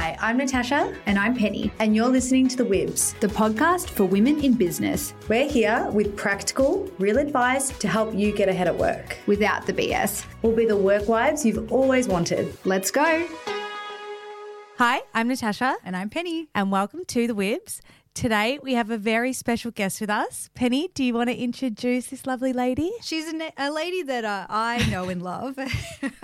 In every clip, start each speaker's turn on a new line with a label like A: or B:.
A: Hi, I'm Natasha.
B: And I'm Penny.
A: And you're listening to The Wibs.
B: The podcast for women in business.
A: We're here with practical, real advice to help you get ahead at work.
B: Without the BS.
A: We'll be the work wives you've always wanted.
B: Let's go.
C: Hi, I'm Natasha.
B: And I'm Penny.
C: And welcome to The Wibs. Today we have a very special guest with us. Penny, do you want to introduce this lovely lady?
B: She's a, a lady that uh, I know and love.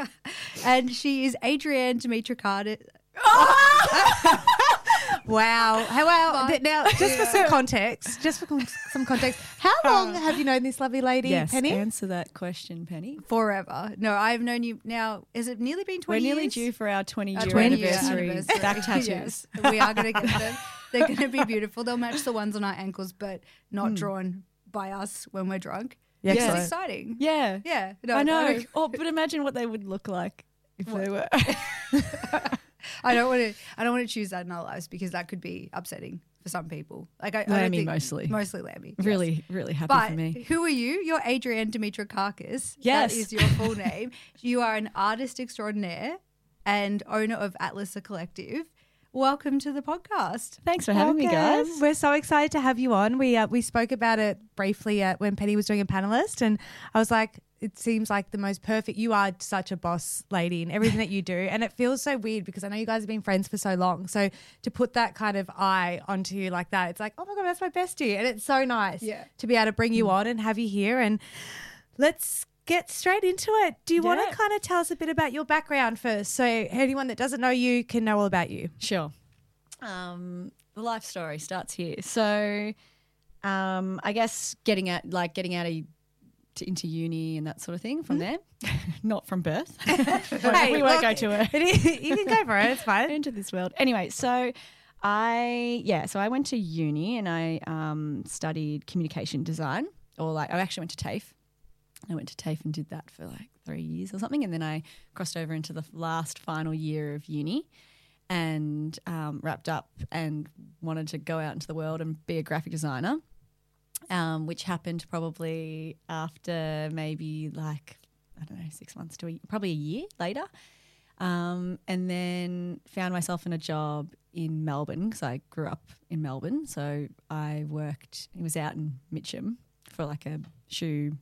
B: and she is Adrianne Dimitrakakis.
C: wow. How, wow. Now, just for some context, just for some context, how long have you known this lovely lady,
D: yes,
C: Penny?
D: Answer that question, Penny.
B: Forever. No, I've known you now. Has it nearly been 20
D: We're nearly
B: years?
D: due for our 20 year
B: 20
D: anniversary,
B: anniversary.
D: back tattoos.
B: yes, we are going to get them. They're going to be beautiful. They'll match the ones on our ankles, but not hmm. drawn by us when we're drunk.
C: Yeah,
B: It's
C: excellent.
B: exciting.
D: Yeah.
B: Yeah. No,
D: I know.
B: don't-
D: oh, but imagine what they would look like if they were.
B: I don't want to. I don't want to choose that in our lives because that could be upsetting for some people. Like I, I don't
D: Lammy
B: think-
D: mostly.
B: mostly lammy. yes.
D: really, really happy
B: But
D: for me.
B: who are you? You're Adrianne Dimitrakakis.
D: Yes.
B: That is your full name. You are an artist extraordinaire and owner of Atlas a Collective. Welcome to the podcast.
D: Thanks for having me, guys.
C: We're so excited to have you on. We uh, we spoke about it briefly at, when Penny was doing a panelist, and I was like, it seems like the most perfect. You are such a boss lady in everything that you do, and it feels so weird because I know you guys have been friends for so long. So to put that kind of eye onto you like that, it's like, oh my god, that's my bestie, and it's so nice
B: Yeah.
C: to be able to bring you on and have you here. And let's get straight into it. Do you want to kind of tell us a bit about your background first, so anyone that doesn't know you can know all about you?
D: Sure. Um, the life story starts here. So, um, I guess getting at like getting out of to, into uni and that sort of thing from there, not from birth.
C: Hey,
D: we won't
C: look,
D: go to
C: it. It you can go for it. It's fine.
D: into this world. Anyway, so I yeah, so I went to uni and I um, studied communication design, or like I actually went to TAFE. I went to TAFE and did that for like three years or something, and then I crossed over into the last final year of uni and um, wrapped up and wanted to go out into the world and be a graphic designer, um, which happened probably after maybe like I don't know six months to a, probably a year later. Um, and then found myself in a job in Melbourne because I grew up in Melbourne. So I worked, it was out in Mitcham for like a shoe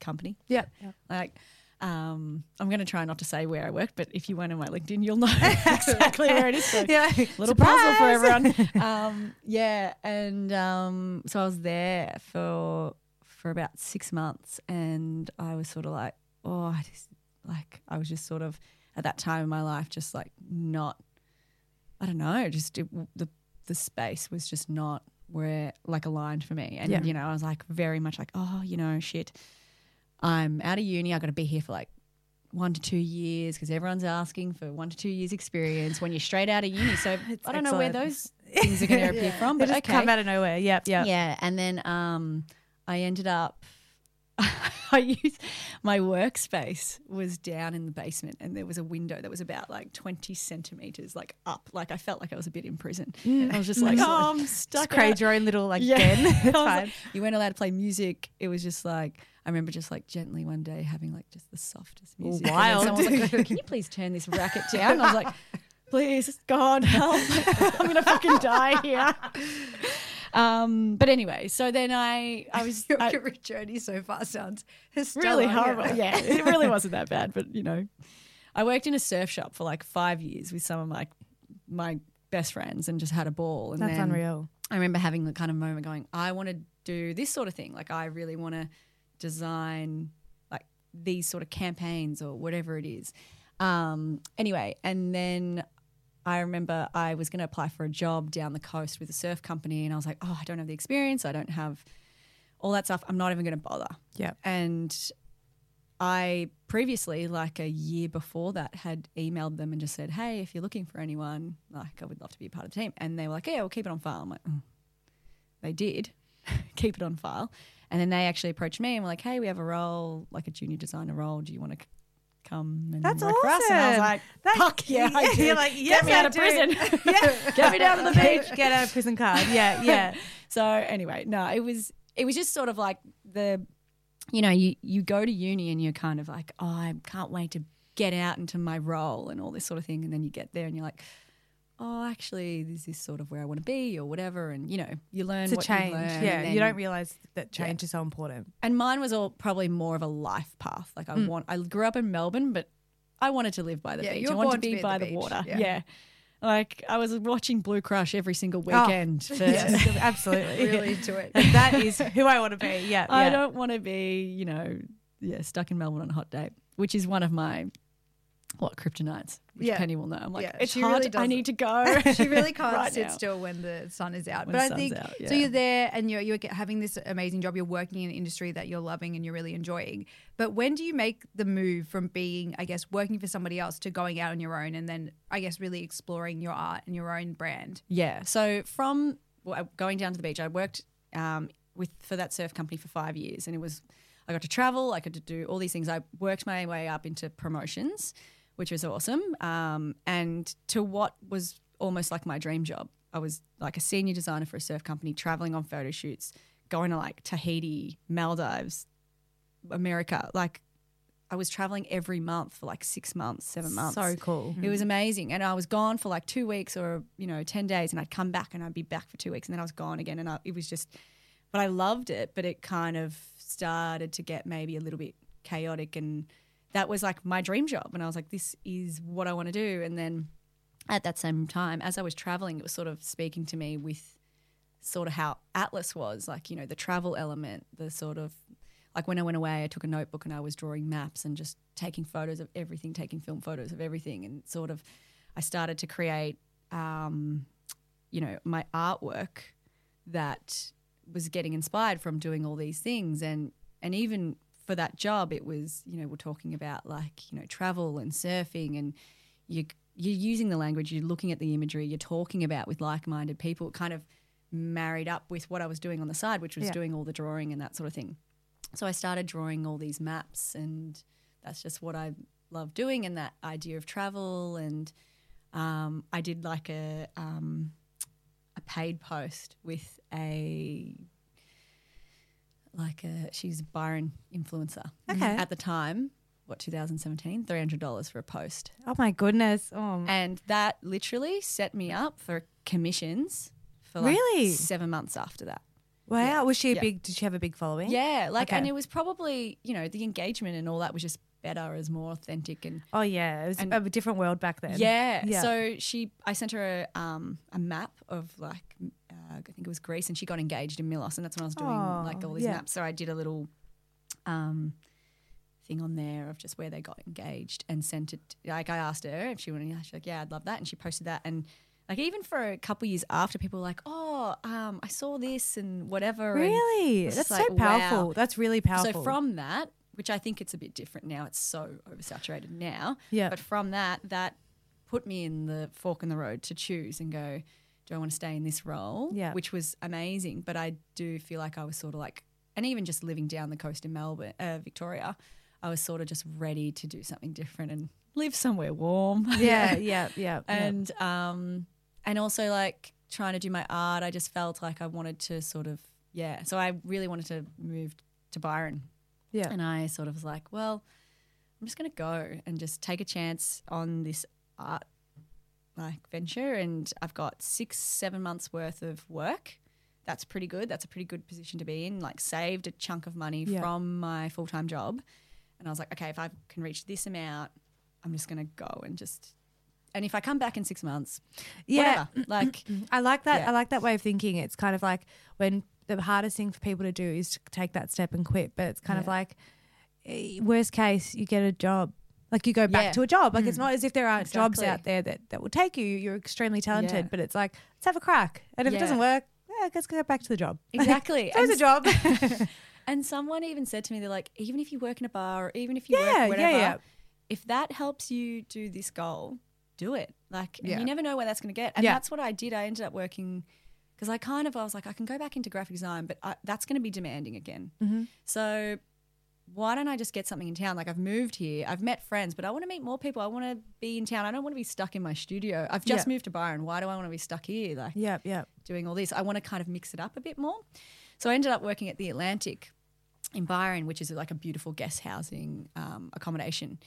D: company.
C: Yeah.
D: Like, um, I'm going to try not to say where I worked, but if you went on my LinkedIn, you'll know exactly where it is. So
C: Yeah.
D: little puzzle for everyone. um, yeah, and um, so I was there for for about six months, and I was sort of like, oh, I just like I was just sort of at that time in my life, just like not, I don't know, just it, the the space was just not where like aligned for me, and
C: Yeah.
D: you know, I was like very much like, oh, you know, shit, I'm out of uni, I've got to be here for like one to two years because everyone's asking for one to two years experience when you're straight out of uni. So I don't know where those things are going to appear from,
C: They
D: but
C: just
D: okay.
C: come out of nowhere. Yep. Yep.
D: Yeah, and then um, I ended up. I used my workspace was down in the basement, and there was a window that was about like twenty centimeters, like up. Like I felt like I was a bit in prison. I was just like, oh, I'm stuck.
C: Create your own little like
D: Yeah.
C: den.
D: I
C: It's
D: was
C: fine.
D: like- you weren't allowed to play music. It was just like I remember just like gently one day having like just the softest music. And
C: Wild.
D: someone was like, Can you please turn this racket down? And I was like, please, God help. I'm gonna fucking die here. Um, but anyway, so then I I was
B: Your,
D: I-
B: your journey so far sounds
D: really horrible.
B: Yeah.
D: Yeah, it really wasn't that bad, but you know, I worked in a surf shop for like five years with some of my my best friends and just had a ball. And
C: That's unreal.
D: I remember having the kind of moment going, I want to do this sort of thing. Like I really want to design like these sort of campaigns or whatever it is. Um, anyway, and then I remember I was going to apply for a job down the coast with a surf company, and I was like, oh, I don't have the experience, I don't have all that stuff. I'm not even going to bother.
C: Yeah.
D: And I previously, like a year before that, had emailed them and just said, "Hey, if you're looking for anyone, like I would love to be a part of the team." And they were like, "Yeah, we'll keep it on file." I'm like, "Mm." "They did keep it on file," and then they actually approached me and were like, "Hey, we have a role, like a junior designer role. Do you want to come and
C: That's
D: work for us?" And I was like,
C: That-
D: "Fuck yeah, I do.
C: you're like, yes,
D: Get me
C: I
D: out of
C: do."
D: prison.
C: Yeah.
D: Get me down to the beach."
C: Get a prison card. Yeah. Yeah.
D: So anyway, no, it was it was just sort of like the you know, you you go to uni and you're kind of like, oh, I can't wait to get out into my role and all this sort of thing, and then you get there and you're like. Oh, actually, this is sort of where I want to be, or whatever, and you know, you learn
C: It's a change.
D: you learn.
C: yeah, you don't realize that change is so important.
D: and mine was all probably more of a life path. Like I
C: Mm.
D: want, I grew up in Melbourne, but I wanted to live by the
B: Yeah,
D: beach. I wanted to
B: born to
D: be,
B: be
D: by
B: the
D: the, water.
B: yeah.
D: Yeah. Like I was watching Blue Crush every single
C: Oh,
D: weekend. for,
C: Yes, absolutely.
B: Really into it.
C: Like, that is who I want to be. Yeah,
D: I
C: yeah.
D: don't want to be, you know, yeah, stuck in Melbourne on a hot day, which is one of my what kryptonites, which
B: Yeah.
D: Penny will know. I'm like,
B: Yeah,
D: it's
B: she
D: hard.
B: really
D: I need to go.
B: she really can't
D: right
B: sit
D: now.
B: still when the sun is out.
D: When
B: but I think
D: out,
B: so. You're there and you're you're having this amazing job. You're working in an industry that you're loving and you're really enjoying. But when do you make the move from being, I guess, working for somebody else to going out on your own and then, I guess, really exploring your art and your own brand?
D: Yeah. So from well, going down to the beach, I worked um, with for that surf company for five years, and it was I got to travel, I got to do all these things. I worked my way up into promotions, which was awesome, um, and to what was almost like my dream job. I was like a senior designer for a surf company, traveling on photo shoots, going to like Tahiti, Maldives, America. Like I was traveling every month for like six months, seven months.
C: So cool.
D: It was amazing. And I was gone for like two weeks or, you know, 10 days and I'd come back and I'd be back for two weeks and then I was gone again. And I, it was just, but I loved it, but it kind of started to get maybe a little bit chaotic. And that was like my dream job. And I was like, this is what I want to do. And then at that same time, as I was traveling, it was sort of speaking to me with sort of how Atlas was like, you know, the travel element, the sort of like when I went away, I took a notebook and I was drawing maps and just taking photos of everything, taking film photos of everything, and sort of I started to create, um, you know, my artwork that was getting inspired from doing all these things, and and even for that job, it was you know we're talking about like you know travel and surfing, and you you're using the language, you're looking at the imagery, you're talking about with like-minded people, it kind of married up with what I was doing on the side, which was
C: Yeah.
D: doing all the drawing and that sort of thing. So I started drawing all these maps, and that's just what I love doing, and that idea of travel. And um, I did like a um, a paid post with a like a she's a Byron influencer
C: Okay.
D: at the time. What 2017? Three hundred dollars for a post,
C: Oh my goodness. Oh,
D: and that literally set me up for commissions for like
C: Really?
D: seven months after that.
C: wow. Was she a
D: Yeah.
C: big? Did she have a big following?
D: Yeah, like,
C: Okay.
D: and it was probably you know the engagement and all that was just better, as more authentic, and
C: Oh yeah. It was
D: And-
C: a different world back then.
D: yeah.
C: Yeah.
D: So she, I sent her a, um, a map of like I think it was Greece, and she got engaged in Milos, and that's when I was doing
C: Oh,
D: like all these
C: yeah.
D: maps. So I did a little um, thing on there of just where they got engaged and sent it. Like I asked her if she wanted, she's like, yeah, I'd love that, and she posted that, and like even for a couple years after, people were like, oh, um, I saw this and whatever.
C: Really?
D: it's
C: That's so
D: like, wow.
C: powerful. That's really powerful.
D: So from that, which I think it's a bit different now, it's so oversaturated now.
C: Yeah.
D: But from that, that put me in the fork in the road to choose and go, do I want to stay in this role?
C: Yeah.
D: Which was amazing. But I do feel like I was sort of like, and even just living down the coast in Melbourne, uh, Victoria, I was sort of just ready to do something different and live somewhere warm.
C: yeah, yeah, yeah. yeah.
D: and um and also like trying to do my art i just felt like i wanted to sort of yeah so i really wanted to move to byron
C: yeah.
D: and i sort of was like well i'm just going to go and just take a chance on this art like venture and i've got six seven months worth of work that's pretty good that's a pretty good position to be in like saved a chunk of money
C: Yeah.
D: from my full-time job and i was like okay if i can reach this amount i'm just going to go and just and if i come back in six months
C: yeah.
D: whatever. like
C: I like that.
D: Yeah.
C: I like that way of thinking. It's kind of like when the hardest thing for people to do is to take that step and quit. But it's kind of like, eh, worst case, you get a job. Like you go back
D: Yeah.
C: to a job. Like it's not as if there aren't jobs out there that, that will take you. You're extremely talented,
D: Yeah.
C: but it's like, let's have a crack. And if it doesn't work, yeah, let's go back to the job.
D: exactly
C: There's a job.
D: And someone even said to me, they're like, even if you work in a bar or even if you
C: Yeah,
D: work
C: yeah,
D: whatever,
C: yeah.
D: if that helps you do this goal, do it. Like,
B: Yeah.
D: you never know where that's going to get. And
C: Yeah.
D: that's what I did. I ended up working because I kind of, I was like, I can go back into graphic design, but I, that's going to be demanding again.
C: Mm-hmm.
D: So why don't I just get something in town? Like I've moved here, I've met friends, but I want to meet more people. I want to be in town. I don't want to be stuck in my studio. I've just
C: Yeah.
D: moved to Byron. Why do I want to be stuck here? Like,
C: yeah, yeah.
D: doing all this. I want to kind of mix it up a bit more. So I ended up working at the Atlantic in Byron, which is like a beautiful guest housing um, accommodation.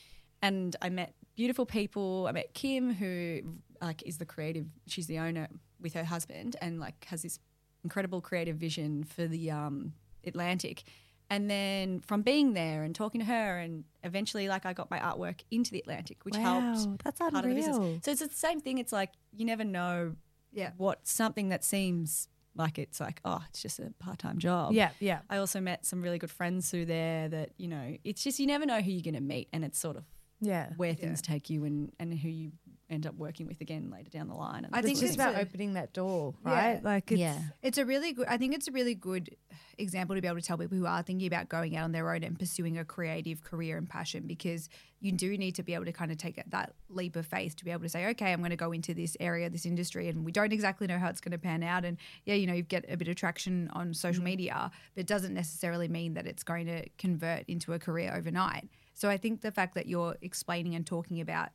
D: And I met beautiful people. I met Kim, who like is the creative. She's the owner with her husband, and like has this incredible creative vision for the um, Atlantic. And then from being there and talking to her, and eventually, like I got my artwork into the Atlantic, which helped
C: that's
D: part of the business.
C: unreal.
D: So it's the same thing. It's like you never know
B: Yeah.
D: what something that seems like it's like oh it's just a part-time job
C: Yeah, yeah.
D: i also met some really good friends through there that you know it's just you never know who you're going to meet and it's sort of
C: Yeah.
D: where things take you and and who you end up working with again later down the line and
B: I think
C: It's just about
B: a-
C: opening that door,
B: Yeah.
C: right? Like, it's,
D: yeah
B: It's a really good. I think it's a really good example to be able to tell people who are thinking about going out on their own and pursuing a creative career and passion because you do need to be able to kind of take that leap of faith to be able to say, okay, I'm going to go into this area, this industry, and we don't exactly know how it's going to pan out. And yeah, you know, you get a bit of traction on social mm. media, but it doesn't necessarily mean that it's going to convert into a career overnight. So I think the fact that you're explaining and talking about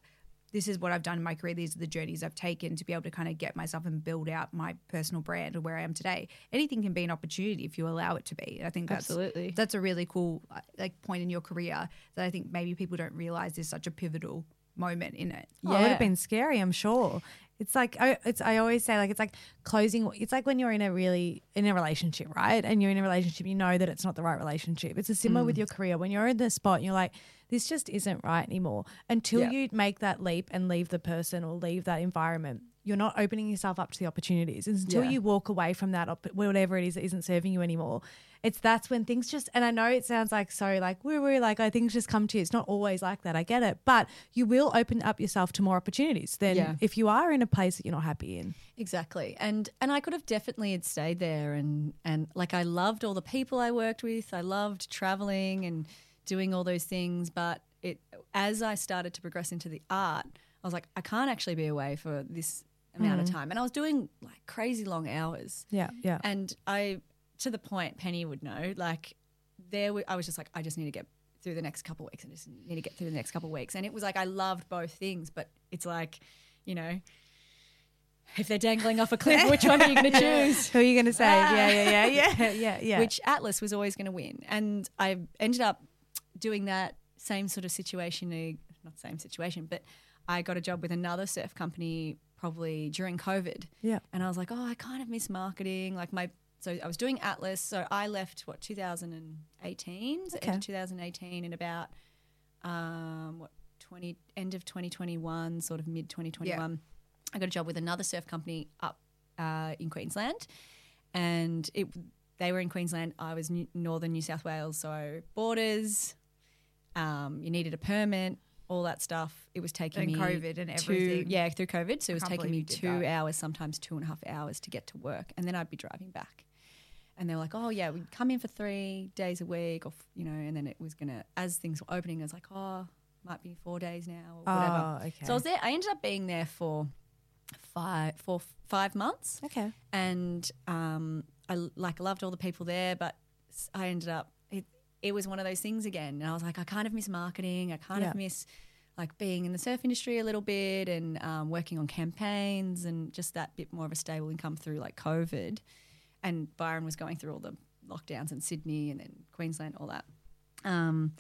B: this is what I've done in my career. These are the journeys I've taken to be able to kind of get myself and build out my personal brand and where I am today. Anything can be an opportunity if you allow it to be. I think that's
D: Absolutely.
B: that's a really cool like point in your career that I think maybe people don't realize is such a pivotal moment in it.
C: Oh, it would have been scary, I'm sure. It's like I, it's. I always say like it's like closing. It's like when you're in a really in a relationship, right? And you're in a relationship, you know that it's not the right relationship. It's a similar
D: Mm.
C: with your career. When you're in the spot, and you're like, this just isn't right anymore. Until
D: Yeah.
C: you make that leap and leave the person or leave that environment, you're not opening yourself up to the opportunities. And until
D: Yeah.
C: you walk away from that, op- whatever it is that isn't serving you anymore, it's that's when things just. And I know it sounds like so like woo woo, like I things just come to you. It's not always like that. I get it, but you will open up yourself to more opportunities than
D: Yeah.
C: if you are in a place that you're not happy in.
D: Exactly. And and I could have definitely had stayed there and and like I loved all the people I worked with. I loved traveling and doing all those things, but it as I started to progress into the art, I was like I can't actually be away for this amount of mm. time. And I was doing like crazy long hours.
C: Yeah, yeah.
D: And I to the point Penny would know like there I was just like I just need to get through the next couple of weeks and just need to get through the next couple of weeks. And it was like I loved both things, but it's like, you know, if they're dangling off a cliff, which one are you going to choose?
C: Who are you going to say? Yeah, yeah, yeah, yeah, yeah, yeah.
D: Which Atlas was always going to win. And I ended up doing that same sort of situation, uh, not same situation, but I got a job with another surf company probably during COVID.
C: Yeah.
D: And I was like, oh, I kind of miss marketing. Like my, so I was doing Atlas. So I left what 2018, so
C: Okay.
D: end of 2018, and about um, what 20 end of 2021, sort of mid 2021. I got a job with another surf company up uh, in Queensland, and it they were in Queensland. I was new, northern New South Wales, so borders. Um, you needed a permit, all that stuff. It was taking
B: And
D: me
B: COVID and
D: two-
B: everything.
D: yeah, through COVID, so it was taking me two
B: that.
D: hours, sometimes two and a half hours to get to work, and then I'd be driving back. And they were like, "Oh yeah, we'd come in for three days a week, or you know." And then it was gonna, as things were opening, I was like, "Oh, might be four days now, or whatever."
C: Oh, okay.
D: So I was there. I ended up being there for five, four, five months,
C: okay.
D: and um, I like loved all the people there, but I ended up it. Was one of those things again, and I was like, I kind of miss marketing. I kind
C: Yeah.
D: of miss like being in the surf industry a little bit and um, working on campaigns and just that bit more of a stable income through like COVID. And Byron was going through all the lockdowns in Sydney and then Queensland, all that. Um,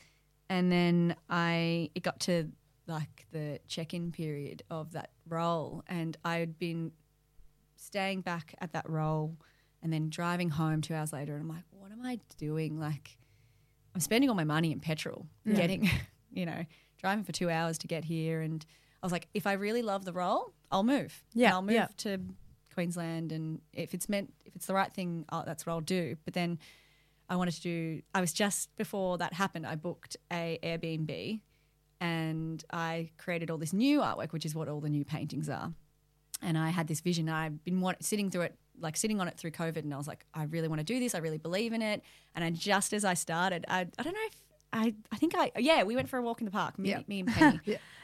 D: and then I it got to like the check-in period of that role, and I had been staying back at that role and then driving home two hours later, and I'm like, what am I doing? Like, I'm spending all my money in petrol, getting, you know, driving for two hours to get here, and I was like, if I really love the role, I'll move. And
C: Yeah,
D: I'll move
C: yeah.
D: to Queensland, and if it's meant, if it's the right thing, that's what I'll do. But then I wanted to do. I was just before that happened. I booked a Airbnb, and I created all this new artwork, which is what all the new paintings are. And I had this vision. I've been sitting through it, like sitting on it through COVID, and I was like, I really want to do this. I really believe in it. And I just as I started, I I don't know if I I think I yeah we went for a walk in the park, me,
B: Yeah.
D: me and Penny.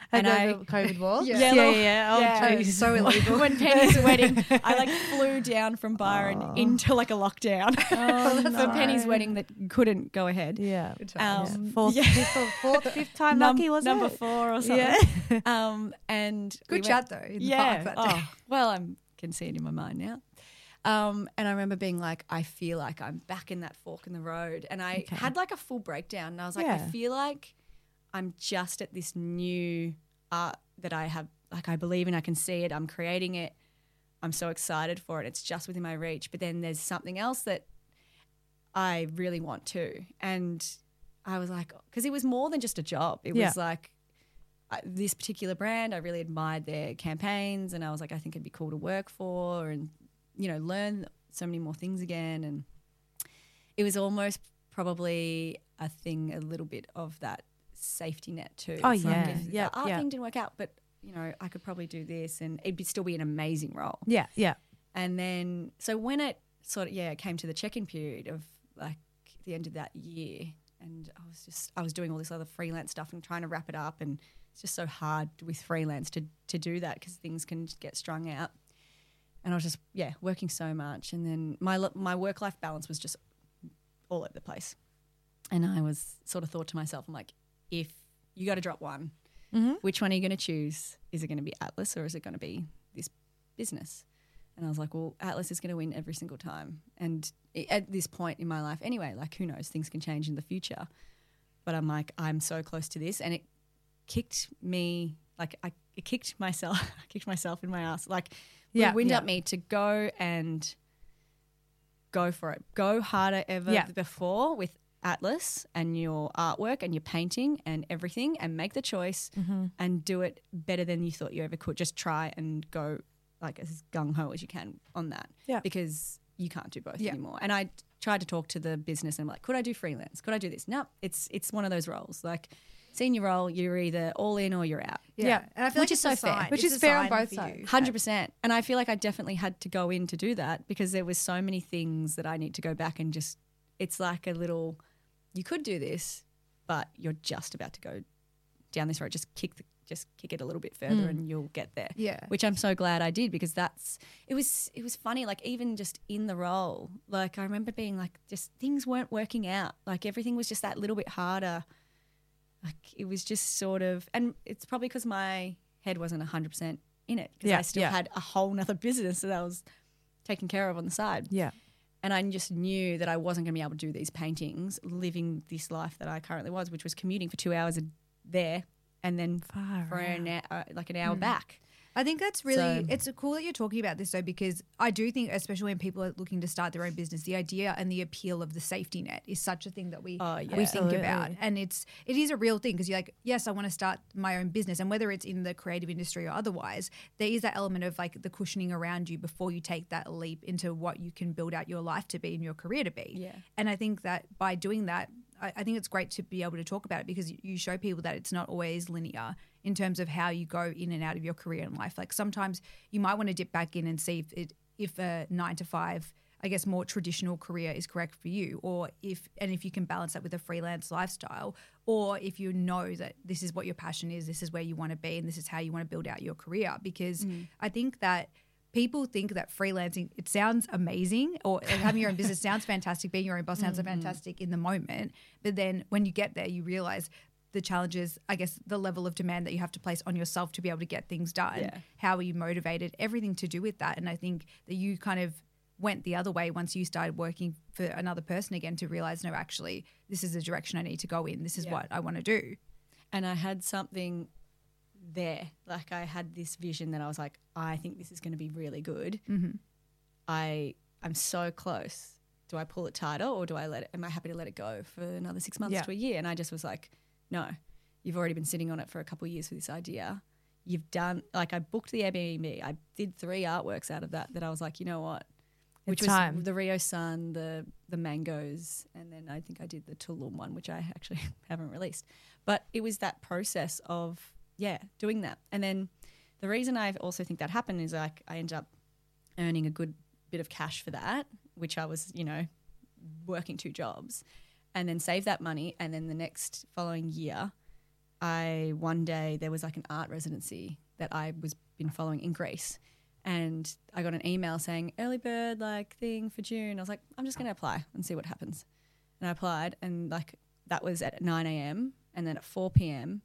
C: And
D: And
C: I,
D: I-
C: COVID walk.
B: Yeah.
C: yeah,
D: little-
C: yeah. yeah. Oh,
D: yeah.
B: so illegal.
D: when Penny's wedding, I like flew down from Byron into like a lockdown for Penny's wedding that couldn't go ahead.
C: Yeah.
D: Um,
C: Fourth,
D: yeah.
C: fifth, or fourth, fifth time
D: Num-
C: lucky was it?
D: number
C: it?
D: four or something.
C: Yeah.
D: um, and we
B: Good
D: went-
B: chat though. In
D: yeah.
B: The park that day.
D: oh, well, I can see it in my mind now. Um, and I remember being like, I feel like I'm back in that fork in the road. And I
C: Okay.
D: had like a full breakdown. And I was like,
C: Yeah.
D: I feel like I'm just at this new art that I have, like, I believe in, I can see it, I'm creating it. I'm so excited for it. It's just within my reach. But then there's something else that I really want to. And I was like, because it was more than just a job. It
C: Yeah.
D: was like, I, this particular brand, I really admired their campaigns, and I was like, I think it'd be cool to work for, and you know, learn so many more things again. And it was almost probably a thing, a little bit of that safety net too.
C: Oh,
D: like
C: yeah. Yep,
D: the art thing didn't work out, but you know, I could probably do this, and it'd be, still be an amazing role.
C: Yeah, yeah.
D: And then, so when it sort of, yeah, it came to the check in period of like the end of that year, and I was just, I was doing all this other freelance stuff and trying to wrap it up. And it's just so hard with freelance to, to do that because things can get strung out. And I was just, yeah, working so much. And then my, my work life balance was just all over the place. And I was sort of thought to myself, I'm like, if you got to drop one, mm-hmm. which one are you going to choose? Is it going to be Atlas or is it going to be this business? And I was like, well, Atlas is going to win every single time. And at this point in my life, anyway, like who knows, things can change in the future. But I'm like, I'm so close to this, and it kicked me like I it kicked myself, I kicked myself in my ass, like
C: Yeah,
D: wind
C: yeah.
D: up me to go and go for it, go harder ever
C: Yeah.
D: before with Atlas and your artwork and your painting and everything, and make the choice
C: Mm-hmm.
D: and do it better than you thought you ever could. Just try and go like as gung ho as you can on that.
C: Yeah.
D: Because you can't do both
B: Yeah.
D: anymore. And I tried to talk to the business and I'm like, could I do freelance? Could I do this? No, it's it's one of those roles. Like senior role, you're either all in or you're out.
C: Yeah.
B: And I feel
D: Which
B: like
D: is
B: it's a
D: so fair.
C: Which
B: it's
C: is fair on both
B: for
C: sides.
D: Hundred percent. And I feel like I definitely had to go in to do that because there was so many things that I need to go back and just. It's like a little. You could do this, but you're just about to go down this road. Just kick the, just kick it a little bit further, mm. and you'll get there.
B: Yeah.
D: Which I'm so glad I did because that's. It was. It was funny. Like even just in the role, like I remember being like, just things weren't working out. Like everything was just that little bit harder. Like it was just sort of, and it's probably because my head wasn't 100% in it because
C: Yeah,
D: I still
C: yeah.
D: had a whole nother business that I was taking care of on the side.
C: Yeah.
D: And I just knew that I wasn't going to be able to do these paintings living this life that I currently was, which was commuting for two hours a, there and then
C: Far
D: for an hour, uh, like an hour hmm. back.
B: I think that's really
D: So-
B: it's cool that you're talking about this though because I do think especially when people are looking to start their own business the idea and the appeal of the safety net is such a thing that we
D: Oh, yeah.
B: we think about and it's it is a real thing because you're like yes I want to start my own business and whether it's in the creative industry or otherwise there is that element of like the cushioning around you before you take that leap into what you can build out your life to be and your career to be
D: Yeah.
B: and I think that by doing that, I, I think it's great to be able to talk about it because you- show people that it's not always linear in terms of how you go in and out of your career in life. Like sometimes you might want to dip back in and see if it, if a nine to five, I guess, more traditional career is correct for you, or if and if you can balance that with a freelance lifestyle, or if you know that this is what your passion is, this is where you want to be, and this is how you want to build out your career. Because mm. I think that people think that freelancing it sounds amazing or having your own business sounds fantastic being your own boss sounds mm-hmm. fantastic in the moment but then when you get there you realize the challenges i guess the level of demand that you have to place on yourself to be able to get things done.
D: Yeah.
B: how are you motivated? Everything to do with that. And i think that you kind of went the other way once you started working for another person again to realize no actually this is the direction i need to go in. This is
D: Yeah.
B: what i want to do.
D: And I had something there. Like I had this vision that I was like, I think this is going to be really good.
B: mm-hmm.
D: I I'm so close. Do I pull it tighter or do I let it? Am I happy to let it go for another six months
C: Yeah.
D: to a year? And I just was like, no, you've already been sitting on it for a couple of years with this idea. You've done like I booked the Airbnb. I did three artworks out of that. That I was like, you know what? Which
C: It's
D: was
C: time.
D: the Rio Sun, the the mangoes, and then I think I did the Tulum one, which I actually haven't released. But it was that process of yeah, doing that. And then the reason I also think that happened is like I ended up earning a good bit of cash for that, which I was, you know, working two jobs, and then save that money. And then the next following year, I one day there was like an art residency that I was been following in Greece, and I got an email saying early bird like thing for June. I was like, I'm just to apply and see what happens. And I applied, and like that was at 9 a.m. and then at 4 p.m.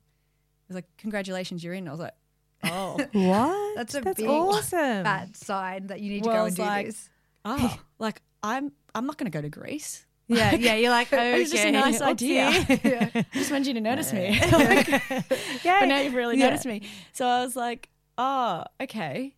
D: it was like, congratulations, you're in. I was like, oh.
C: What?
B: That's a
C: That's
B: big
C: awesome.
B: that sign that you need to go and
D: it's
B: do
D: like-
B: this
D: oh, like I'm I'm not going to go to Greece.
C: Yeah, yeah. You're like, okay,
D: It was just a nice idea.
C: oopsie.
D: I just wanted you to notice me.
C: yeah,
D: but now you've really
C: Yeah.
D: noticed me. So I was like, oh, okay.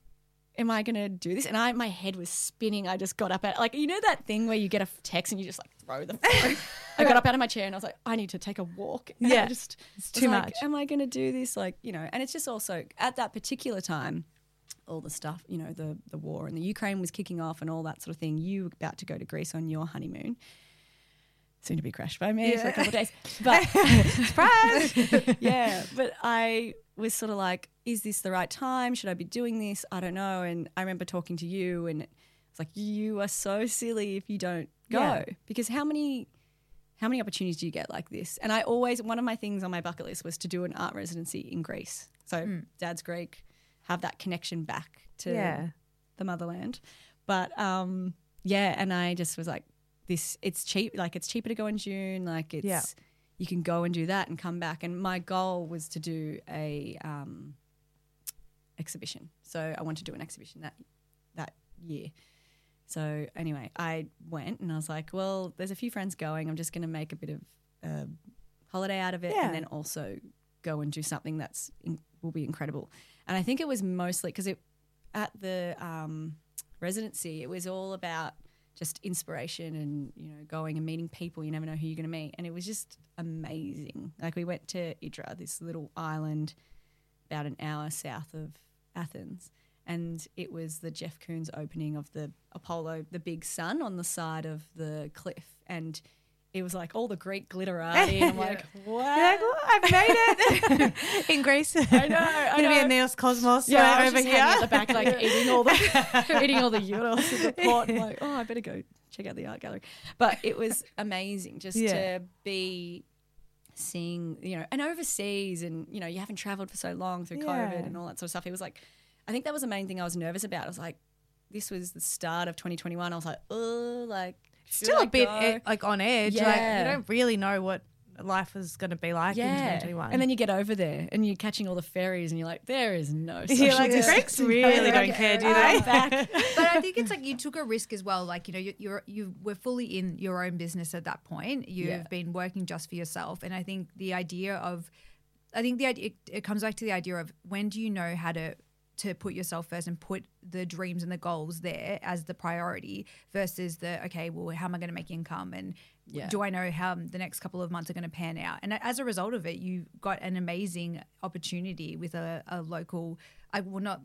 D: Am I going to do this? And I, my head was spinning. I just got up at, like, you know that thing where you get a text and you just like throw the phone? I got up out of my chair and I was like, I need to take a walk. And I
C: Yeah.
D: just,
C: It's too
D: like,
C: much.
D: Am I going to do this? Like, you know, and it's just also at that particular time, all the stuff, you know, the, the war and the Ukraine was kicking off and all that sort of thing. You were about to go to Greece on your honeymoon. Soon to be crashed by me for a couple of days. But
C: Surprise!
D: yeah, but I was sort of like, is this the right time? Should I be doing this? I don't know. And I remember talking to you, and it's like, you are so silly if you don't go
C: Yeah.
D: because how many. How many opportunities do you get like this? And I always, one of my things on my bucket list was to do an art residency in Greece. So, dad's Greek, have that connection back to
C: Yeah.
D: the motherland. But um, yeah, and I just was like, this, it's cheap. Like, it's cheaper to go in June. Like, it's,
C: Yeah.
D: you can go and do that and come back. And my goal was to do a um, exhibition. So I wanted to do an exhibition that that year. So anyway, I went and I was like, well, there's a few friends going. I'm just going to make a bit of a holiday out of it,
C: Yeah.
D: and then also go and do something that's in, will be incredible. And I think it was mostly because it at the um, residency, it was all about just inspiration and you know going and meeting people. You never know who you're going to meet, and it was just amazing. Like we went to Idra, this little island about an hour south of Athens, and it was the Jeff Koons opening of the Apollo, the big sun on the side of the cliff, and it was like all the Greek glitterati. and I'm like, what?
C: like, "Oh, I've made it in Greece. I
D: know, I
C: Gonna be
D: know.
C: a Neos Kosmos
D: Yeah,
C: right
D: I was
C: over here.
D: at the back, like eating all the eating all the euros in the pot. I'm like, oh, I better go check out the art gallery. But it was amazing just
C: Yeah.
D: to be seeing, you know, and overseas, and you know, you haven't traveled for so long through
C: Yeah.
D: COVID and all that sort of stuff. It was like, I think that was the main thing I was nervous about. I was like, this was the start of 2021. I was like, oh, like
C: Still a bit
D: go?
C: eh, like on edge. Like
D: Yeah.
C: you don't really know what life is going to be like in 2021.
D: And then you get over there and you're catching all the ferries and you're like, there is no social
C: you're like, the
D: distancing.
C: Greeks really don't care, do
D: I'm
C: they?
B: but I think it's like you took a risk as well. Like you know, you, you're you were fully in your own business at that point. You've
D: Yeah.
B: been working just for yourself, and I think the idea of, I think the idea it, it comes back to the idea of when do you know how to to put yourself first and put the dreams and the goals there as the priority versus the okay, well, how am I going to make income and
D: Yeah.
B: do I know how the next couple of months are going to pan out? And as a result of it, you got an amazing opportunity with a, a local, I will not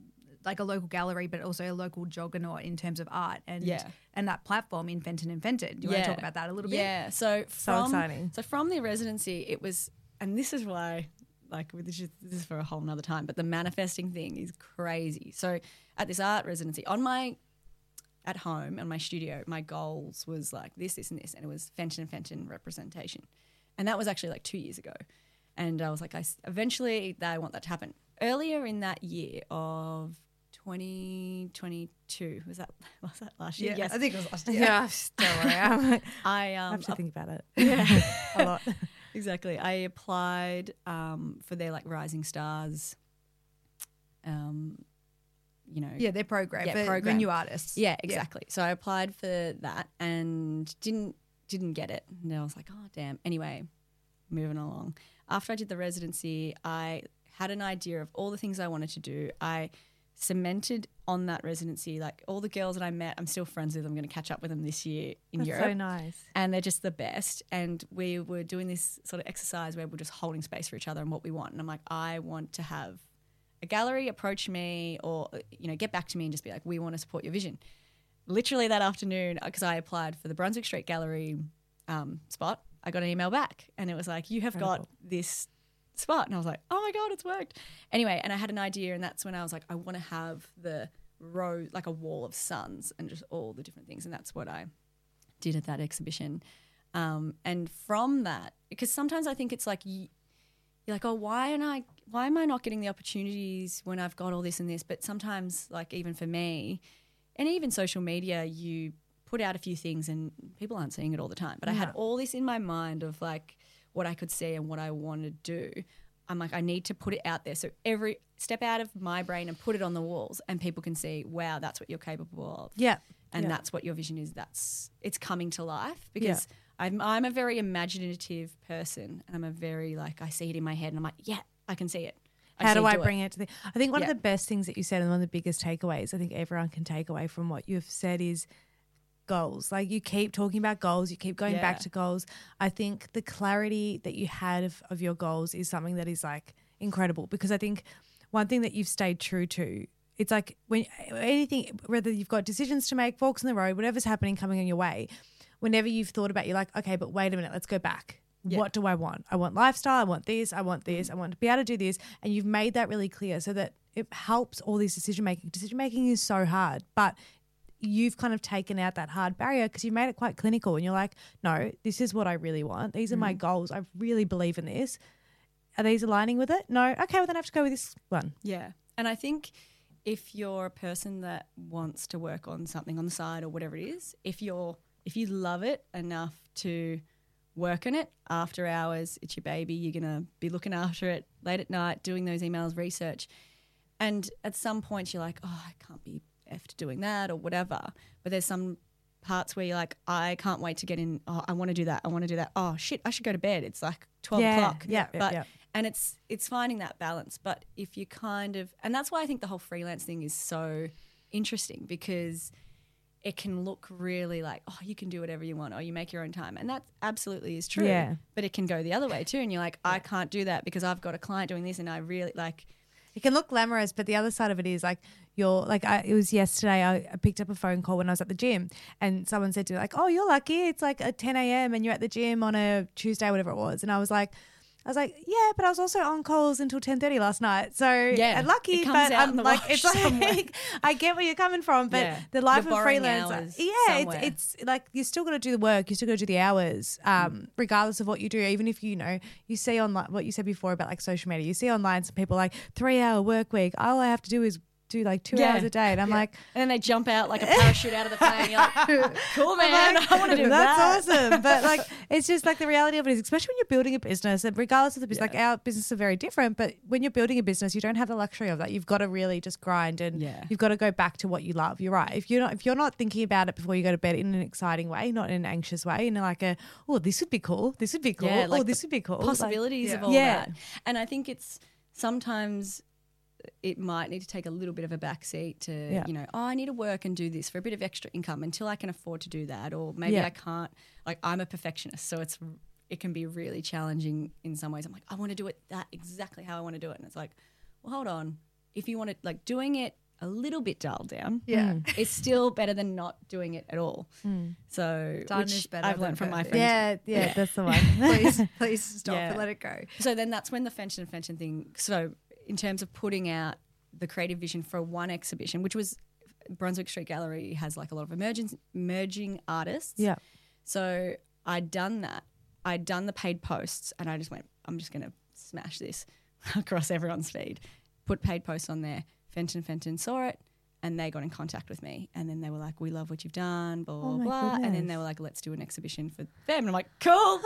B: like a local gallery, but also a local juggernaut in terms of art and
D: Yeah.
B: and that platform Invented Invented. Do you want to talk about that a little bit?
D: Yeah. So
C: So
D: from,
C: exciting.
D: So from the residency, it was, and this is why, like, this is, this is for a whole nother time, but the manifesting thing is crazy. So at this art residency, on my, at home, on my studio, my goals was like this, this, and this, and it was Fenton and Fenton representation. And that was actually like two years ago. And I was like, I eventually I want that to happen. Earlier in that year of 2022, was that was that last year? yes.
B: I think it was last year.
C: yeah, don't worry. I'm, I
D: I um
C: have to think about it.
D: yeah.
C: a lot.
D: Exactly. I applied um, for their like Rising Stars. Um, you know.
B: Yeah, their program
D: Yeah,
B: for,
D: program.
B: new artists.
D: Yeah, exactly. So I applied for that and didn't didn't get it. And I was like, oh damn. Anyway, moving along. After I did the residency, I had an idea of all the things I wanted to do. I cemented on that residency, like all the girls that I met, I'm still friends with. I'm going to catch up with them this year in
C: That's
D: Europe
C: so nice.
D: and they're just the best. And we were doing this sort of exercise where we're just holding space for each other and what we want. And I'm like, I want to have a gallery approach me or you know get back to me and just be like, we want to support your vision. Literally that afternoon, because I applied for the Brunswick Street Gallery um, spot, I got an email back and it was like, you have got this spot. And I was like, oh my God, it's worked. Anyway, and I had an idea, and that's when I was like, I want to have the row, like a wall of suns and just all the different things. And that's what I did at that exhibition. Um, and from that, because sometimes I think it's like you, you're like, oh, why am I, why am I not getting the opportunities when I've got all this and this? But sometimes, like even for me, and even social media, you put out a few things and people aren't seeing it all the time. But I had all this in my mind of like what I could see and what I want to do. I'm like, I need to put it out there. So every step out of my brain and put it on the walls and people can see, wow, that's what you're capable of.
C: Yeah.
D: and
C: Yeah.
D: that's what your vision is. That's it's coming to life because I'm I'm a very imaginative person, and I'm a very like I see it in my head, and I'm like, yeah, I can see it.
C: How do I
D: it.
C: bring it to the? I think one
D: Yeah.
C: of the best things that you said, and one of the biggest takeaways I think everyone can take away from what you've said is goals. Like you keep talking about goals, you keep going back to goals. I think the clarity that you had of, of your goals is something that is like incredible because I think one thing that you've stayed true to. It's like when anything, whether you've got decisions to make, forks in the road, whatever's happening coming on your way, whenever you've thought about, it, you're like, okay, but wait a minute, let's go back. What do I want? I want lifestyle. I want this. I want this. Mm-hmm. I want to be able to do this. And you've made that really clear so that it helps all these decision making. Decision making is so hard, but you've kind of taken out that hard barrier because you've made it quite clinical and you're like, no, this is what I really want. These are my mm. goals. I really believe in this. Are these aligning with it? No. Okay, well then I have to go with this one.
D: Yeah. And I think if you're a person that wants to work on something on the side or whatever it is, if you're if you love it enough to work on it after hours, it's your baby, you're gonna be looking after it late at night, doing those emails, research. And at some point you're like, Oh, I can't be effed doing that or whatever. But there's some parts where you're like, I can't wait to get in. Oh, I want to do that. I want to do that. Oh shit, I should go to bed. It's like twelve
C: Yeah,
D: o'clock.
C: yeah, yeah,
D: but
C: yeah.
D: and it's it's finding that balance. But if you kind of, and that's why I think the whole freelance thing is so interesting because it can look really like, oh, you can do whatever you want, or you make your own time, and that absolutely is true.
C: Yeah.
D: But it can go the other way too, and you're like, I can't do that because I've got a client doing this, and I really like.
C: It can look glamorous, but the other side of it is like you're like I, it was yesterday. I, I picked up a phone call when I was at the gym, and someone said to me like, "Oh, you're lucky. It's like a 10 a.m. and you're at the gym on a Tuesday, whatever it was." And I was like, "I was like, yeah, but I was also on calls until 10:30 last night. So
D: Yeah,
C: I'm lucky, but I'm like, it's
D: somewhere.
C: like I get where you're coming from, but
D: Yeah.
C: the life
D: You're
C: of
D: borrowing
C: freelance,
D: hours
C: yeah, it's it's like you still got to do the work, you still got to do the hours, um,
D: Mm.
C: regardless of what you do. Even if you know you see online what you said before about like social media, you see online some people like three hour work week. All I have to do is do like two
D: Yeah.
C: hours a day, and I'm like,
D: And then they jump out like a parachute out of the plane. You're like, cool, man. I want to do
C: That's
D: that.
C: awesome. But like, it's just like the reality of it is, especially when you're building a business, and regardless of the business, like our business are very different. But when you're building a business, you don't have the luxury of that. You've got to really just grind, and
D: Yeah.
C: you've got to go back to what you love. You're right. If you're not, if you're not thinking about it before you go to bed in an exciting way, not in an anxious way, in like a, oh, this would be cool. This would be cool.
D: Yeah,
C: oh, this would be cool. Like-
D: possibilities of all
C: Yeah.
D: that. And I think it's sometimes it might need to take a little bit of a backseat to,
C: Yeah.
D: you know, oh, I need to work and do this for a bit of extra income until I can afford to do that. Or maybe
C: Yeah.
D: I can't, like, I'm a perfectionist. So it's, it can be really challenging in some ways. I'm like, I want to do it that exactly how I want to do it. And it's like, well, hold on. If you want to, like, doing it a little bit dialed down,
B: Yeah. Hmm.
D: it's still better than not doing it at all. Hmm. So,
B: Done
D: which
B: is better
D: I've learned from my
B: perfect.
D: friends.
C: yeah, yeah, that's the one.
B: please, please stop
D: Yeah.
B: and let it go.
D: So then that's when the Fenton and Fenton thing. So in terms of putting out the creative vision for one exhibition, which was Brunswick Street Gallery has like a lot of emerging emerging artists.
C: yeah,
D: So I'd done that. I'd done the paid posts, and I just went, I'm just going to smash this across everyone's feed. Put paid posts on there. Fenton Fenton saw it. And they got in contact with me, and then they were like, "We love what you've done, blah oh blah
C: Oh
D: blah." And then they were like, "Let's do an exhibition for them." And I'm like, "Cool,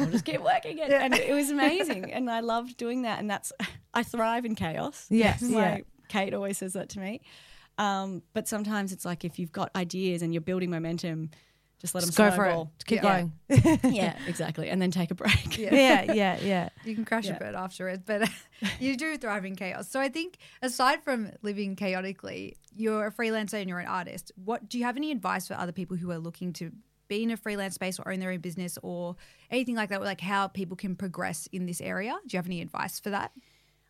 D: I'll just keep working it. And it was amazing. and I loved doing that. And that's, I thrive in chaos.
C: Yes,
D: My-
C: yeah.
D: Kate always says that to me. Um, but sometimes it's like if you've got ideas and you're building momentum, just let
C: just
D: them
C: go for it.
D: snowball.
C: Keep
D: Yeah.
C: going.
D: yeah, exactly. And then take a break.
C: yeah, yeah, yeah.
B: You can crash
D: Yeah.
B: a bit afterwards, but you do thrive in chaos. So I think aside from living chaotically, you're a freelancer and you're an artist. What do you have any advice for other people who are looking to be in a freelance space or own their own business or anything like that? Like how people can progress in this area? Do you have any advice for that?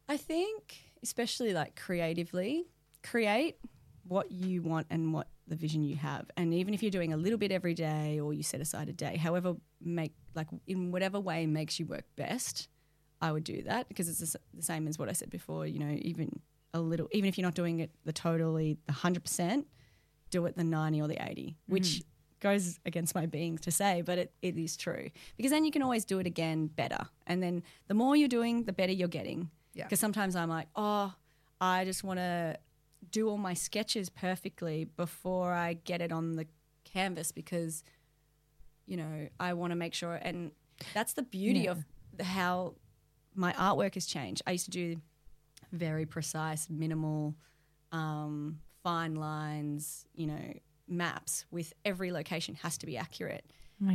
D: I think, especially like creatively, create what you want and what the vision you have. And even if you're doing a little bit every day or you set aside a day, however make like in whatever way makes you work best, I would do that because it's the same as what I said before, you know, even a little even if you're not doing it the totally the 100%, do it the 90 or the 80, mm. which goes against my being to say, but it, it is true. Because then you can always do it again better. And then the more you're doing, the better you're getting.
B: Yeah.
D: Because sometimes I'm like, oh, I just want to do all my sketches perfectly before I get it on the canvas because, you know, I want to make sure. And that's the beauty of the- how my artwork has changed. I used to do very precise, minimal, um, fine lines, you know, maps with every location has to be accurate.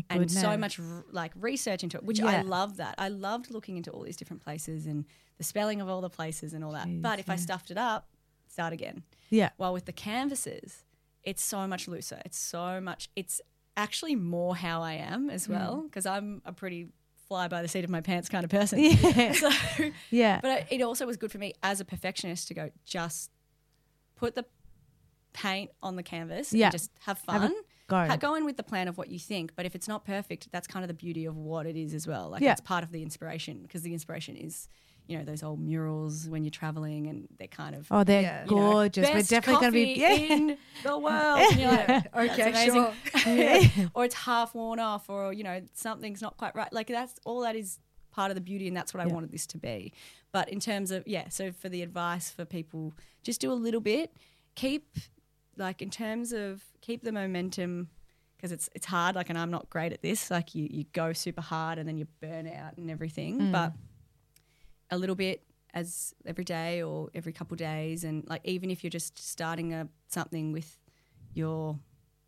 D: And so much r- like research into it, which I
C: Yeah.
D: love that. I loved looking into all these different places and the spelling of all the places and all that.
C: Jeez,
D: but if I stuffed it up, start again.
C: Yeah.
D: While with the canvases, it's so much looser. It's so much. It's actually more how I am as mm. well because I'm a pretty fly by the seat of my pants kind of person.
C: Yeah.
D: So,
C: Yeah.
D: but it also was good for me as a perfectionist to go just put the paint on the canvas
C: Yeah.
D: and just have
C: Have
D: fun.
C: Go.
D: Ha- go in with the plan of what you think, but if it's not perfect, that's kind of the beauty of what it is as well. Like
C: Yeah.
D: that's part of the inspiration because the inspiration is, you know, those old murals when you're traveling and they're kind of
C: Oh, they're
B: Yeah.
D: you know,
C: gorgeous. We're definitely going to be. Yeah.
D: in the world. Like,
B: Okay,
D: amazing."
B: sure.
D: or it's half worn off, or you know something's not quite right. Like that's all that is part of the beauty, and that's what I wanted this to be. But in terms of yeah, so for the advice for people, just do a little bit. Keep like in terms of keep the momentum because it's it's hard. Like, and I'm not great at this. Like you you go super hard and then you burn out and everything,
C: Mm.
D: but a little bit as every day or every couple days and like even if you're just starting a something with your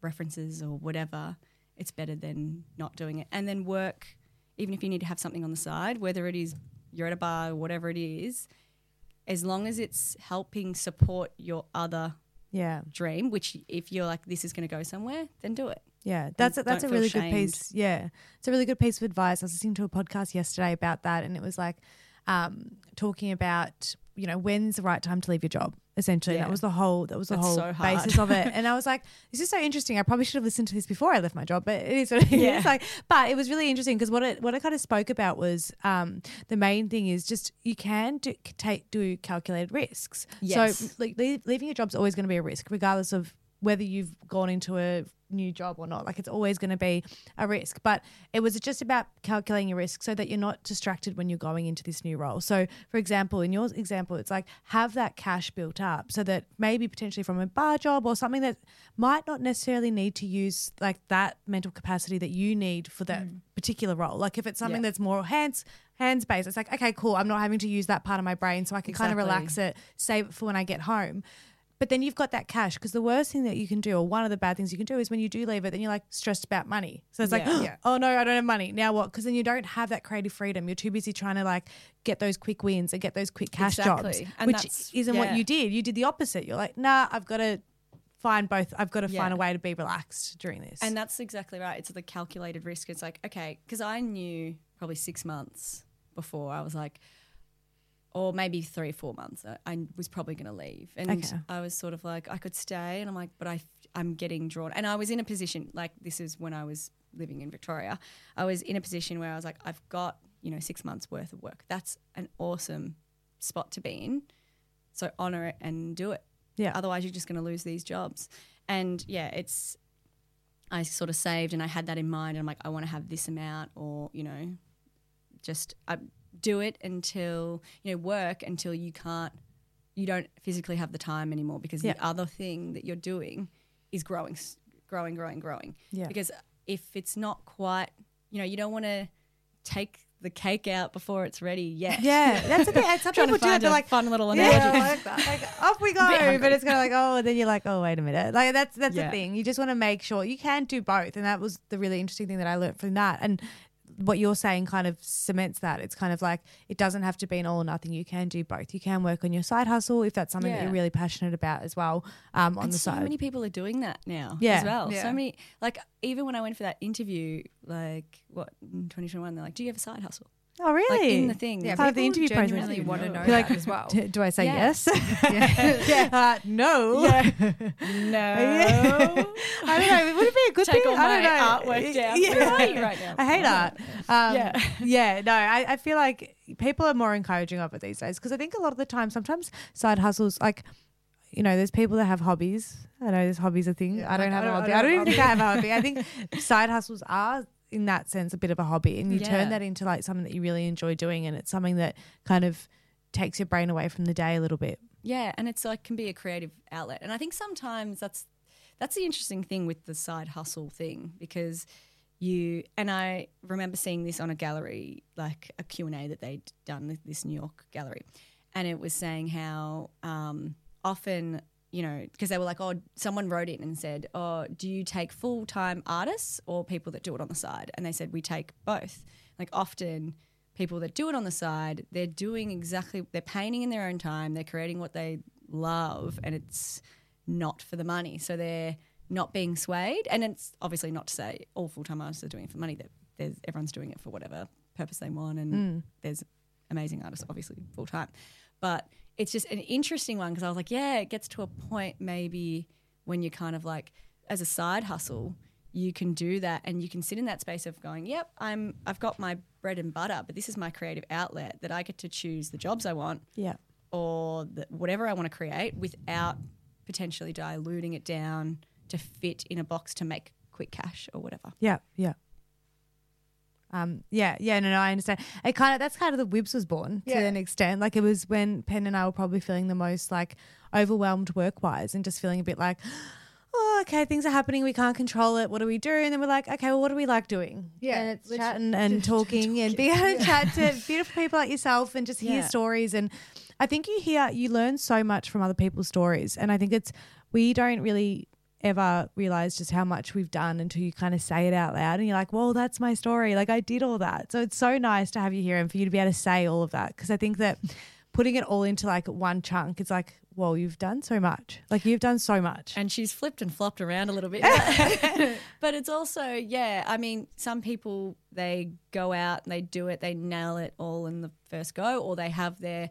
D: references or whatever it's better than not doing it and then work even if you need to have something on the side whether it is you're at a bar or whatever it is as long as it's helping support your other
C: Yeah.
D: dream which if you're like this is going to go somewhere then do it
C: Yeah, that's a, that's a really good piece. Yeah, it's a really good piece of advice. I was listening to a podcast yesterday about that, and it was like um, talking about you know when's the right time to leave your job. Essentially,
D: Yeah.
C: that was the whole that was the
D: That's
C: whole
D: so
C: basis of it. And I was like, this is so interesting. I probably should have listened to this before I left my job, but it is what it is.
D: Yeah.
C: Like, but it was really interesting because what it what it kind of spoke about was um, the main thing is just you can do take do calculated risks.
D: Yes.
C: So like leave, leaving your job's always going to be a risk, regardless of whether you've gone into a new job or not. Like it's always going to be a risk. But it was just about calculating your risk so that you're not distracted when you're going into this new role. So, for example, in your example, it's like have that cash built up so that maybe potentially from a bar job or something that might not necessarily need to use like that mental capacity that you need for that mm. particular role. Like if it's something
D: Yeah.
C: that's more hands hands based, it's like okay, cool. I'm not having to use that part of my brain, so I can kind of relax it, save it for when I get home. But then you've got that cash because the worst thing that you can do, or one of the bad things you can do, is when you do leave it, then you're like stressed about money. So it's like,
D: Yeah.
B: Yeah.
C: oh no, I don't have money. Now what? Because then you don't have that creative freedom. You're too busy trying to like get those quick wins and get those quick cash jobs,
D: And
C: which isn't what you did. You did the opposite. You're like, nah, I've got to find both. I've got to find a way to be relaxed during this.
D: And that's exactly right. It's the calculated risk. It's like, okay, because I knew probably six months before I was like, or maybe three, or four months, I, I was probably going to leave. And
C: Okay.
D: I was sort of like, I could stay. And I'm like, but I, I'm getting drawn. And I was in a position, like, this is when I was living in Victoria. I was in a position where I was like, I've got, you know, six months worth of work. That's an awesome spot to be in. So honor it and do it.
C: Yeah.
D: Otherwise, you're just going to lose these jobs. And yeah, it's, I sort of saved and I had that in mind. And I'm like, I want to have this amount, or you know, just I do it until you know work until you can't, you don't physically have the time anymore because
C: Yeah.
D: the other thing that you're doing is growing, growing, growing, growing.
C: Yeah.
D: Because if it's not quite, you know, you don't want to take the cake out before it's ready yet.
C: yeah, that's the thing. Some people
D: to
C: do
D: find
C: They're
D: a
C: like,
D: fun little analogy.
C: Yeah, like, like, off we go. But it's kind of like, oh, and then you're like, oh, wait a minute. Like that's that's the thing. You just want to make sure you can do both, and that was the really interesting thing that I learned from that. And what you're saying kind of cements that. It's kind of like it doesn't have to be an all or nothing. You can do both. You can work on your side hustle if that's something that you're really passionate about as well. Um, on
D: and
C: the
D: so
C: side.
D: many people are doing that now
C: Yeah.
D: as well.
B: Yeah.
D: So many, like even when I went for that interview, like what in 2021, they're like, "Do you have a side hustle?"
C: Oh, really?
D: Like in the thing,
B: Yeah,
C: Part of the
B: people
C: interview process.
B: genuinely want to
D: No.
B: know
C: You're like,
B: that as well.
C: D- do I say
D: Yeah.
C: yes?
B: yeah.
C: uh, no.
D: no,
C: I don't know. It Would it be a good
D: Take
C: thing?
D: all
C: I don't
D: my
C: know.
D: artwork down. Where are you right now?
C: I hate art. Um,
D: Yeah.
C: yeah. No, I, I feel like people are more encouraging of it these days because I think a lot of the time, sometimes side hustles, like, you know, there's people that have hobbies. I know there's hobbies a thing.
B: Yeah,
C: I don't
B: like,
C: have
B: I
C: a
B: don't- I
C: hobby.
B: don't
C: I don't even think I have a hobby. I think side hustles are, in that sense, a bit of a hobby, and you
D: Yeah.
C: turn that into like something that you really enjoy doing, and it's something that kind of takes your brain away from the day a little bit.
D: Yeah, and it's like can be a creative outlet. And I think sometimes that's that's the interesting thing with the side hustle thing because you and I remember seeing this on a gallery like a Q&A that they'd done with this New York gallery and it was saying how um, often you know, because they were like, oh, someone wrote in and said, oh, do you take full time artists or people that do it on the side? And they said, we take both. Like often, people that do it on the side, they're doing exactly, they're painting in their own time, they're creating what they love, and it's not for the money. So they're not being swayed. And it's obviously not to say all full time artists are doing it for money. That there's everyone's doing it for whatever purpose they want, and mm. there's amazing artist, obviously full time. But it's just an interesting one because I was like, yeah, it gets to a point maybe when you're kind of like as a side hustle, you can do that and you can sit in that space of going, yep, I'm I've got my bread and butter, but this is my creative outlet that I get to choose the jobs I want
C: Yeah.
D: or the, whatever I want to create without potentially diluting it down to fit in a box to make quick cash or whatever.
C: Yeah, yeah. Um, yeah, yeah, no, no, I understand. It kind of that's kind of the WIBS was born to
B: Yeah.
C: an extent. Like it was when Penn and I were probably feeling the most like overwhelmed work wise and just feeling a bit like, oh, okay, things are happening, we can't control it. What do we do? And then we're like, okay, well, what do we like doing?
B: Yeah,
C: and it's chatting and talking and being able to chat to beautiful people like yourself and just hear
D: Yeah.
C: stories. And I think you hear you learn so much from other people's stories. And I think it's we don't really ever realize just how much we've done until you kind of say it out loud and you're like, well, that's my story. Like I did all that. So it's so nice to have you here and for you to be able to say all of that. Because I think that putting it all into like one chunk, it's like, well, you've done so much. Like you've done so much.
D: And she's flipped and flopped around a little bit. but it's also, yeah, I mean, some people, they go out and they do it, they nail it all in the first go, or they have their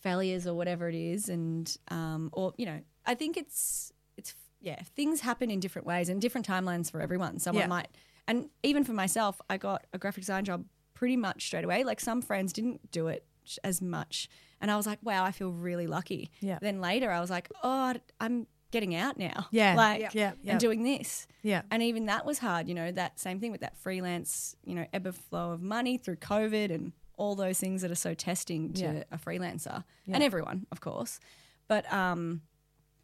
D: failures or whatever it is. And, um, or, you know, I think it's, it's, yeah, things happen in different ways and different timelines for everyone. Someone
C: Yeah.
D: might, and even for myself, I got a graphic design job pretty much straight away. Like some friends didn't do it as much. And I was like, wow, I feel really lucky.
C: Yeah.
D: Then later I was like, oh, I'm getting out now.
C: Yeah.
D: Like,
C: Yeah. Yeah. Yeah.
D: and doing this.
C: Yeah.
D: And even that was hard, you know, that same thing with that freelance, you know, ebb and flow of money through COVID and all those things that are so testing to
C: Yeah.
D: a freelancer and everyone, of course. But, um,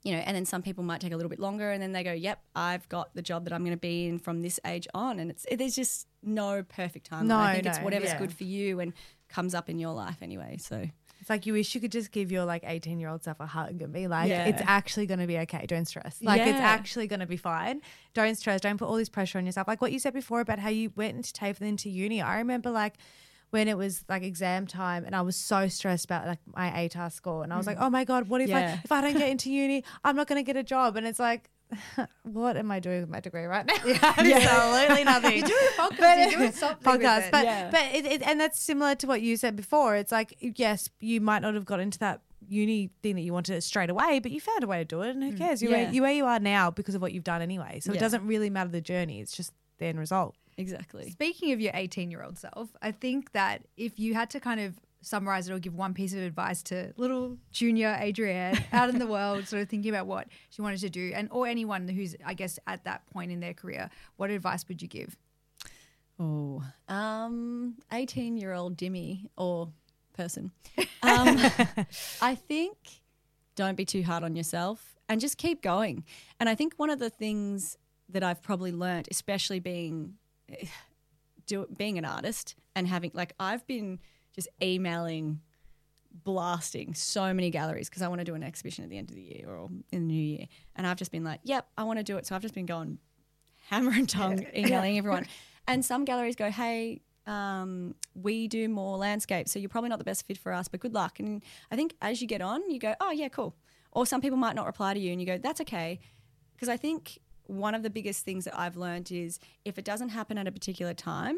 D: you know, and then some people might take a little bit longer and then they go, yep, I've got the job that I'm going to be in from this age on. And it's, it, there's just no perfect time.
C: No,
D: I think it's whatever's
C: yeah.
D: good for you and comes up in your life anyway. So,
C: It's like you wish you could just give your like 18 year old self a hug and be like,
D: Yeah.
C: it's actually going to be okay. Don't stress. Like, it's actually going to be fine. Don't stress. Don't put all this pressure on yourself. Like what you said before about how you went into TAFE and then to uni. I remember like when it was like exam time and I was so stressed about like my ATAR score. And I was like, mm. oh my God, what if I, if I don't get into uni, I'm not going to get a job. And it's like, what am I doing with my degree right now? Yeah, Absolutely nothing.
B: You're doing a podcast. you're doing something with
C: podcast.
B: it.
C: But
D: Yeah.
C: but it, it, and that's similar to what you said before. It's like yes, you might not have got into that uni thing that you wanted straight away, but you found a way to do it, and who mm. cares? You're
D: Yeah.
C: where, you where you are now because of what you've done anyway. So it doesn't really matter the journey; it's just the end result.
D: exactly.
B: Speaking of your 18 year old self, I think that if you had to kind of summarize it or give one piece of advice to little junior Adrianne out in the world, sort of thinking about what she wanted to do, and or anyone who's, I guess, at that point in their career, what advice would you give?
D: Oh, um, 18 year old Dimmy or person. Um, I think don't be too hard on yourself and just keep going. And I think one of the things that I've probably learnt, especially being do, being an artist and having like I've been just emailing blasting so many galleries because I want to do an exhibition at the end of the year or in the new year. And I've just been like yep I want to do it. So I've just been going hammer and tongue emailing everyone. And some galleries go hey um, we do more landscape so you're probably not the best fit for us but good luck. And I think as you get on you go oh yeah cool. Or some people might not reply to you and you go that's okay. Because I think one of the biggest things that I've learned is if it doesn't happen at a particular time,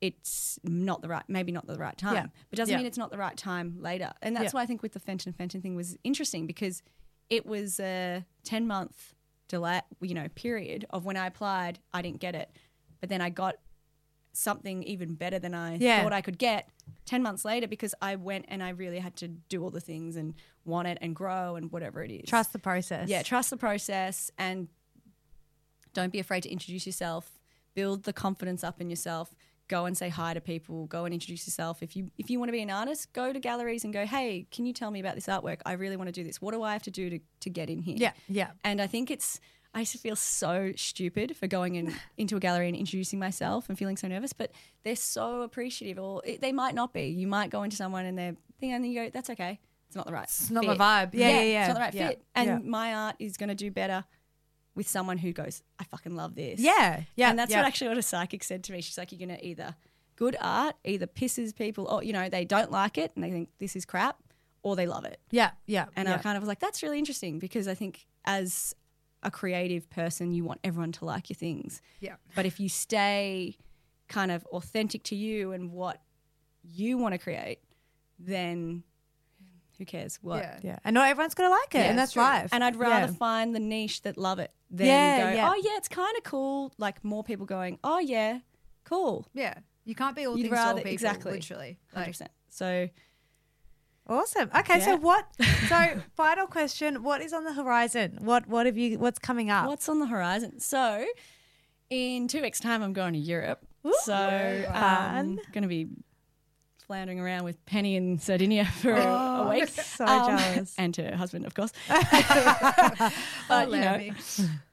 D: it's not the right, maybe not the right time.
C: Yeah.
D: But doesn't
C: Yeah.
D: mean it's not the right time later. And that's
C: Yeah.
D: why I think with the Fenton Fenton thing was interesting because it was a 10 month delay, you know, period of when I applied, I didn't get it. But then I got something even better than I
C: Yeah.
D: thought I could get 10 months later because I went and I really had to do all the things and want it and grow and whatever it is.
C: Trust the process.
D: Yeah, trust the process and don't be afraid to introduce yourself. Build the confidence up in yourself. Go and say hi to people. Go and introduce yourself. If you if you want to be an artist, go to galleries and go, "Hey, can you tell me about this artwork? I really want to do this. What do I have to do to, to get in here?"
C: Yeah. Yeah.
D: And I think it's I used to feel so stupid for going in, into a gallery and introducing myself and feeling so nervous, but they're so appreciative. Or it, they might not be. You might go into someone and they're thing, and you go, "That's okay. it's not the right.
C: It's not
D: fit.
C: my vibe. Yeah, yeah, yeah.
D: It's not the right
C: Yeah,
D: fit. And
C: yeah.
D: my art is going to do better with someone who goes, I fucking love this.
C: Yeah, yeah,
D: And that's
C: yeah.
D: what actually what a psychic said to me. She's like, you're going to either good art either pisses people or you know they don't like it and they think this is crap, or they love it.
C: Yeah, yeah.
D: And
C: yeah.
D: I kind of was like, that's really interesting because I think as a creative person, you want everyone to like your things.
B: Yeah.
D: But if you stay kind of authentic to you and what you want to create, then who cares what?
B: Yeah.
C: yeah, and not everyone's gonna like it,
D: Yeah,
C: and that's
B: true.
C: life.
D: And I'd rather
C: Yeah.
D: find the niche that love it than
C: Yeah,
D: go,
C: yeah.
D: oh yeah, it's kind of cool. Like more people going, oh yeah, cool,
B: Yeah. You can't be all
D: You'd
B: things to all people,
D: exactly.
B: literally.
D: hundred
B: Like,
D: percent. So
C: Awesome. Okay, so what? So final question: What is on the horizon? What What have you? What's coming up?
D: What's on the horizon? So, in two weeks' time, I'm going to Europe. so, I'm um, going to be floundering around with Penny in Sardinia for a-
C: Oh,
D: a week.
C: so
D: Um,
C: jealous.
D: And her husband, of course.
B: oh,
D: you know,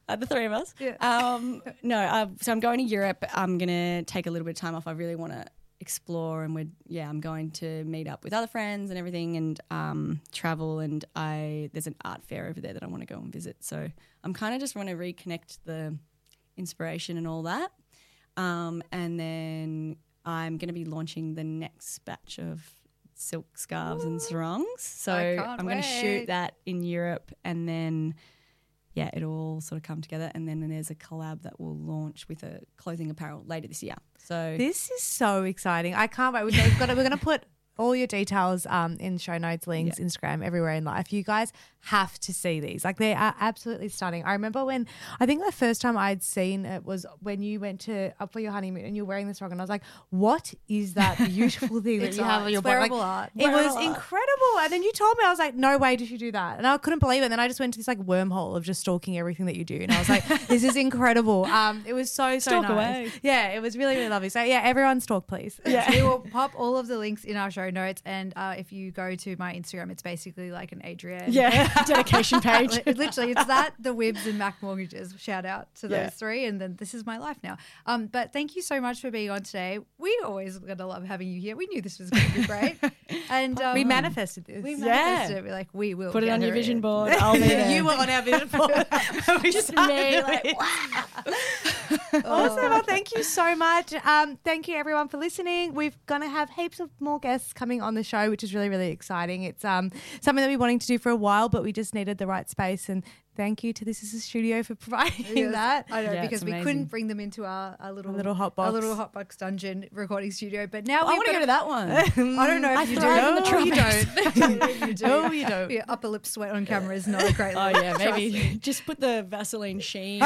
D: uh, the three of us.
B: Yeah.
D: Um, no, uh, so I'm going to Europe. I'm going to take a little bit of time off. I really want to explore and we're yeah i'm going to meet up with other friends and everything and um, travel and i there's an art fair over there that i want to go and visit so i'm kind of just want to reconnect the inspiration and all that um, and then i'm going to be launching the next batch of silk scarves and sarongs so i'm going to shoot that in europe and then yeah, it'll all sort of come together. And then there's a collab that will launch with a clothing apparel later this year. So
C: This is so exciting. I can't wait. We've got to, we're going to put all your details um, in show notes, links, Instagram, everywhere in life. You guys have to see these. Like they are absolutely stunning. I remember when I think the first time I'd seen it was when you went to up for your honeymoon and you're wearing this rug, and I was like, "What is that beautiful thing that you have on your
B: It's
C: body?" Like,
B: wearable art.
C: It was
D: art.
C: incredible. And then you told me, I was like, "No way did you do that?" And I couldn't believe it. And then I just went to this like wormhole of just stalking everything that you do, and I was like, "This is incredible." Um, it was so so
D: Stalk
C: nice.
D: away.
C: Yeah, it was really really lovely. So yeah, everyone stalk please.
B: Yeah. we will pop all of the links in our show notes. And uh, if you go to my Instagram, it's basically like an Adrianne.
D: yeah, dedication page.
B: Literally, it's that, the WIBS and Mac Mortgages. Shout out to those
D: Yeah.
B: three, and then this is my life now. Um, but thank you so much for being on today. We always gonna love having you here. We knew this was going to be great, and um,
C: we manifested this.
B: we
D: Yeah.
B: manifested it. We're like, we will
D: Put it on your vision
B: in.
D: board. I'll be there.
C: you were on our vision board. we
D: Just
C: started
D: me, like,
C: this. Awesome. Well, thank you so much. Um, thank you everyone for listening. We're gonna have heaps of more guests coming on the show, which is really, really exciting. It's um something that we've been wanting to do for a while, but we just needed the right space. And thank you to This Is a Studio for providing
B: Yes,
C: that.
B: I know
D: Yeah,
B: because we
D: amazing.
B: couldn't bring them into our, our little
C: A little hot
B: our
C: box.
B: little hot box dungeon recording studio. But now
D: I
B: we've
D: want to
B: got
D: go to that one.
B: I don't know if
D: I
B: you do.
D: No, the
C: you don't.
B: you do.
C: No, you don't.
B: Your upper lip sweat on camera is not a great
D: Oh yeah, maybe just put the Vaseline sheen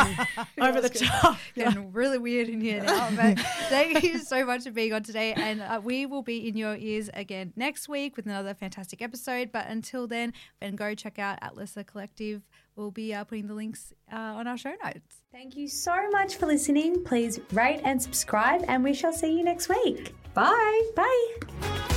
D: over the top.
B: Getting really weird in here now. But thank you so much for being on today. And uh, we will be in your ears again next week with another fantastic episode. But until then, then go check out Atlas the Collective. We'll be uh, putting the links uh, on our show notes.
A: Thank you so much for listening. Please rate and subscribe, and we shall see you next week. Bye. Bye.